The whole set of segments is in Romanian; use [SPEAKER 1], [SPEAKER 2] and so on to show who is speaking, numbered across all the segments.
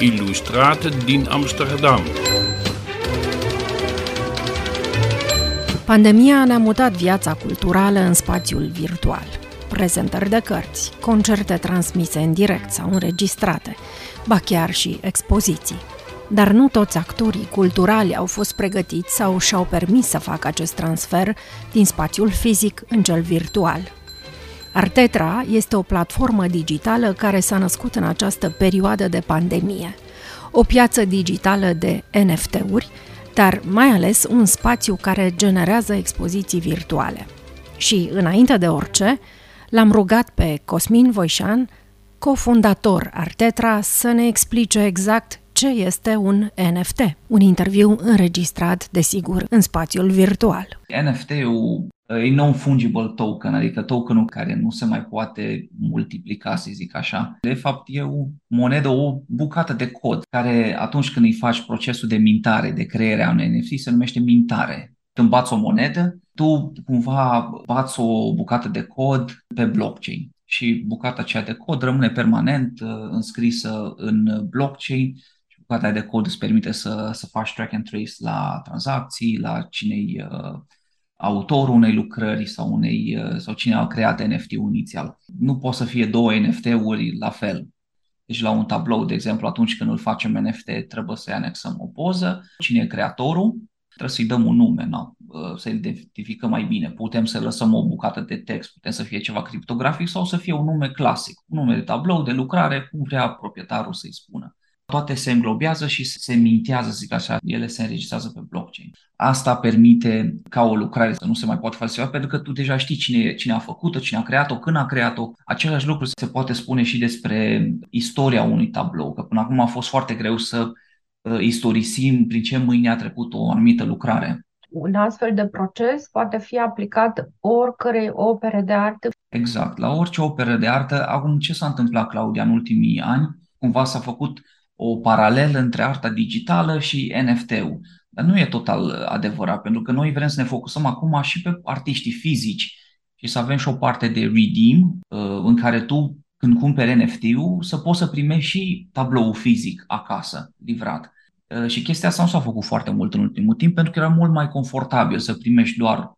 [SPEAKER 1] ilustrat din Amsterdam.
[SPEAKER 2] Pandemia ne-a mutat viața culturală în spațiul virtual. Prezentări de cărți, concerte transmise în direct sau înregistrate, ba chiar și expoziții. Dar nu toți actorii culturali au fost pregătiți sau și-au permis să facă acest transfer din spațiul fizic în cel virtual. Artetra este o platformă digitală care s-a născut în această perioadă de pandemie. O piață digitală de NFT-uri, dar mai ales un spațiu care generează expoziții virtuale. Și, înainte de orice, l-am rugat pe Cosmin Voișan, cofondator Artetra, să ne explice exact ce este un NFT, un interviu înregistrat, desigur, în spațiul virtual.
[SPEAKER 3] NFT-ul e non-fungible token, adică tokenul care nu se mai poate multiplica, să zic așa. De fapt, e o monedă, o bucată de cod, care atunci când îi faci procesul de mintare, de creare a unui NFT, se numește mintare. Când bați o monedă, tu cumva bați o bucată de cod pe blockchain și bucata aceea de cod rămâne permanent uh, înscrisă în blockchain și bucata de cod îți permite să, să faci track and trace la tranzacții, la cine uh, autorul unei lucrări sau, unei, uh, sau cine a creat NFT-ul inițial. Nu pot să fie două NFT-uri la fel. Deci la un tablou, de exemplu, atunci când îl facem NFT, trebuie să-i anexăm o poză, cine e creatorul, trebuie să-i dăm un nume, no? Uh, să identificăm mai bine. Putem să lăsăm o bucată de text, putem să fie ceva criptografic sau să fie un nume clasic, un nume de tablou, de lucrare, cum vrea proprietarul să-i spună toate se înglobează și se mintează, zic așa, ele se înregistrează pe blockchain. Asta permite ca o lucrare să nu se mai poate falsifica pentru că tu deja știi cine, cine a făcut-o, cine a creat-o, când a creat-o. Același lucru se poate spune și despre istoria unui tablou, că până acum a fost foarte greu să uh, istorisim prin ce mâine a trecut o anumită lucrare.
[SPEAKER 4] Un astfel de proces poate fi aplicat oricărei opere de artă.
[SPEAKER 3] Exact, la orice operă de artă. Acum, ce s-a întâmplat, Claudia, în ultimii ani? Cumva s-a făcut o paralelă între arta digitală și NFT-ul. Dar nu e total adevărat, pentru că noi vrem să ne focusăm acum și pe artiștii fizici și să avem și o parte de redeem uh, în care tu, când cumperi NFT-ul, să poți să primești și tabloul fizic acasă, livrat. Uh, și chestia asta nu s-a făcut foarte mult în ultimul timp, pentru că era mult mai confortabil să primești doar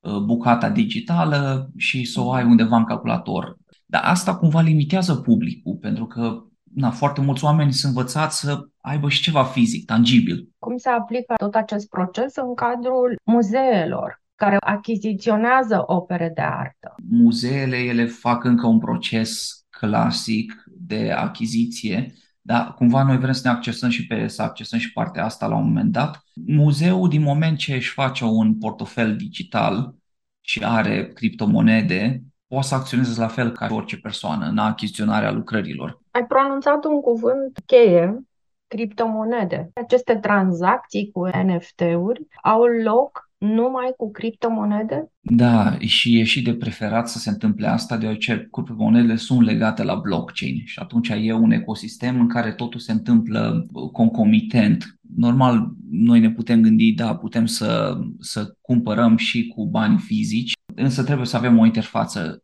[SPEAKER 3] uh, bucata digitală și să o ai undeva în calculator. Dar asta cumva limitează publicul, pentru că na, foarte mulți oameni sunt învățați să aibă și ceva fizic, tangibil.
[SPEAKER 4] Cum se aplică tot acest proces în cadrul muzeelor? care achiziționează opere de artă.
[SPEAKER 3] Muzeele, ele fac încă un proces clasic de achiziție, dar cumva noi vrem să ne accesăm și pe, să accesăm și partea asta la un moment dat. Muzeul, din moment ce își face un portofel digital și are criptomonede, poate să acționeze la fel ca orice persoană în achiziționarea lucrărilor.
[SPEAKER 4] Ai pronunțat un cuvânt cheie, criptomonede. Aceste tranzacții cu NFT-uri au loc numai cu criptomonede?
[SPEAKER 3] Da, și e și de preferat să se întâmple asta, deoarece criptomonedele sunt legate la blockchain și atunci e un ecosistem în care totul se întâmplă concomitent. Normal, noi ne putem gândi, da, putem să, să cumpărăm și cu bani fizici, însă trebuie să avem o interfață, un,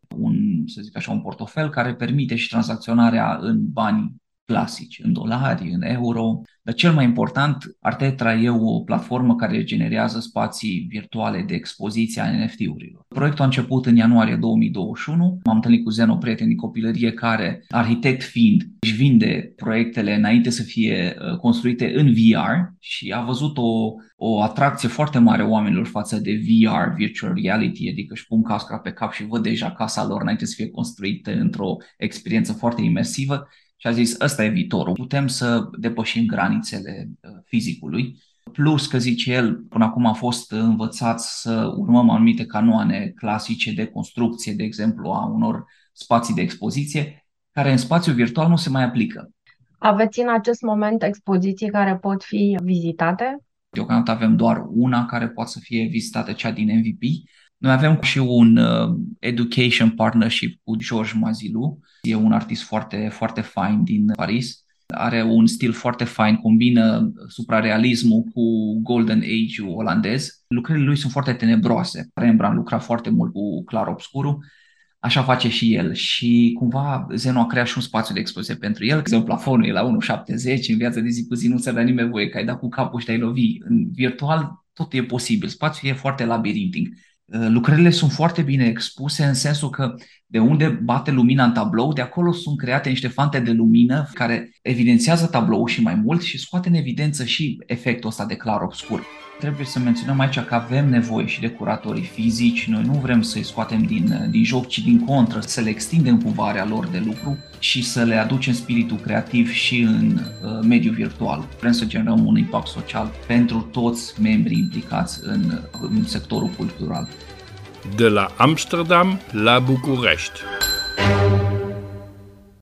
[SPEAKER 3] să zic așa, un portofel care permite și tranzacționarea în bani clasici, în dolari, în euro. Dar cel mai important, Artetra e o platformă care generează spații virtuale de expoziție a NFT-urilor. Proiectul a început în ianuarie 2021. M-am întâlnit cu Zeno, prieten din copilărie, care, arhitect fiind, își vinde proiectele înainte să fie uh, construite în VR și a văzut o, o atracție foarte mare oamenilor față de VR, virtual reality, adică își pun casca pe cap și văd deja casa lor înainte să fie construită într-o experiență foarte imersivă și a zis, ăsta e viitorul, putem să depășim granițele uh, fizicului, plus că, zice el, până acum a fost învățat să urmăm anumite canoane clasice de construcție, de exemplu, a unor spații de expoziție, care în spațiul virtual nu se mai aplică.
[SPEAKER 4] Aveți în acest moment expoziții care pot fi vizitate?
[SPEAKER 3] Deocamdată avem doar una care poate să fie vizitată, cea din MVP, noi avem și un uh, education partnership cu George Mazilu. E un artist foarte, foarte fain din Paris. Are un stil foarte fain, combină suprarealismul cu Golden Age-ul olandez. Lucrările lui sunt foarte tenebroase. Rembrandt lucra foarte mult cu clar obscurul. Așa face și el și cumva Zeno a creat și un spațiu de expoziție pentru el. De exemplu, plafonul e la 1,70, în viața de zi cu zi nu se dă nimeni voie că ai dat cu capul și te-ai lovi. În virtual tot e posibil, spațiul e foarte labirintic. Uh, lucrările sunt foarte bine expuse în sensul că de unde bate lumina în tablou, de acolo sunt create niște fante de lumină care evidențiază tabloul și mai mult și scoate în evidență și efectul ăsta de clar-obscur. Trebuie să menționăm aici că avem nevoie și de curatorii fizici, noi nu vrem să-i scoatem din, din joc, ci din contră, să le extindem cuvarea lor de lucru și să le aducem spiritul creativ și în uh, mediul virtual. Vrem să generăm un impact social pentru toți membrii implicați în, în sectorul cultural.
[SPEAKER 1] De la Amsterdam la București.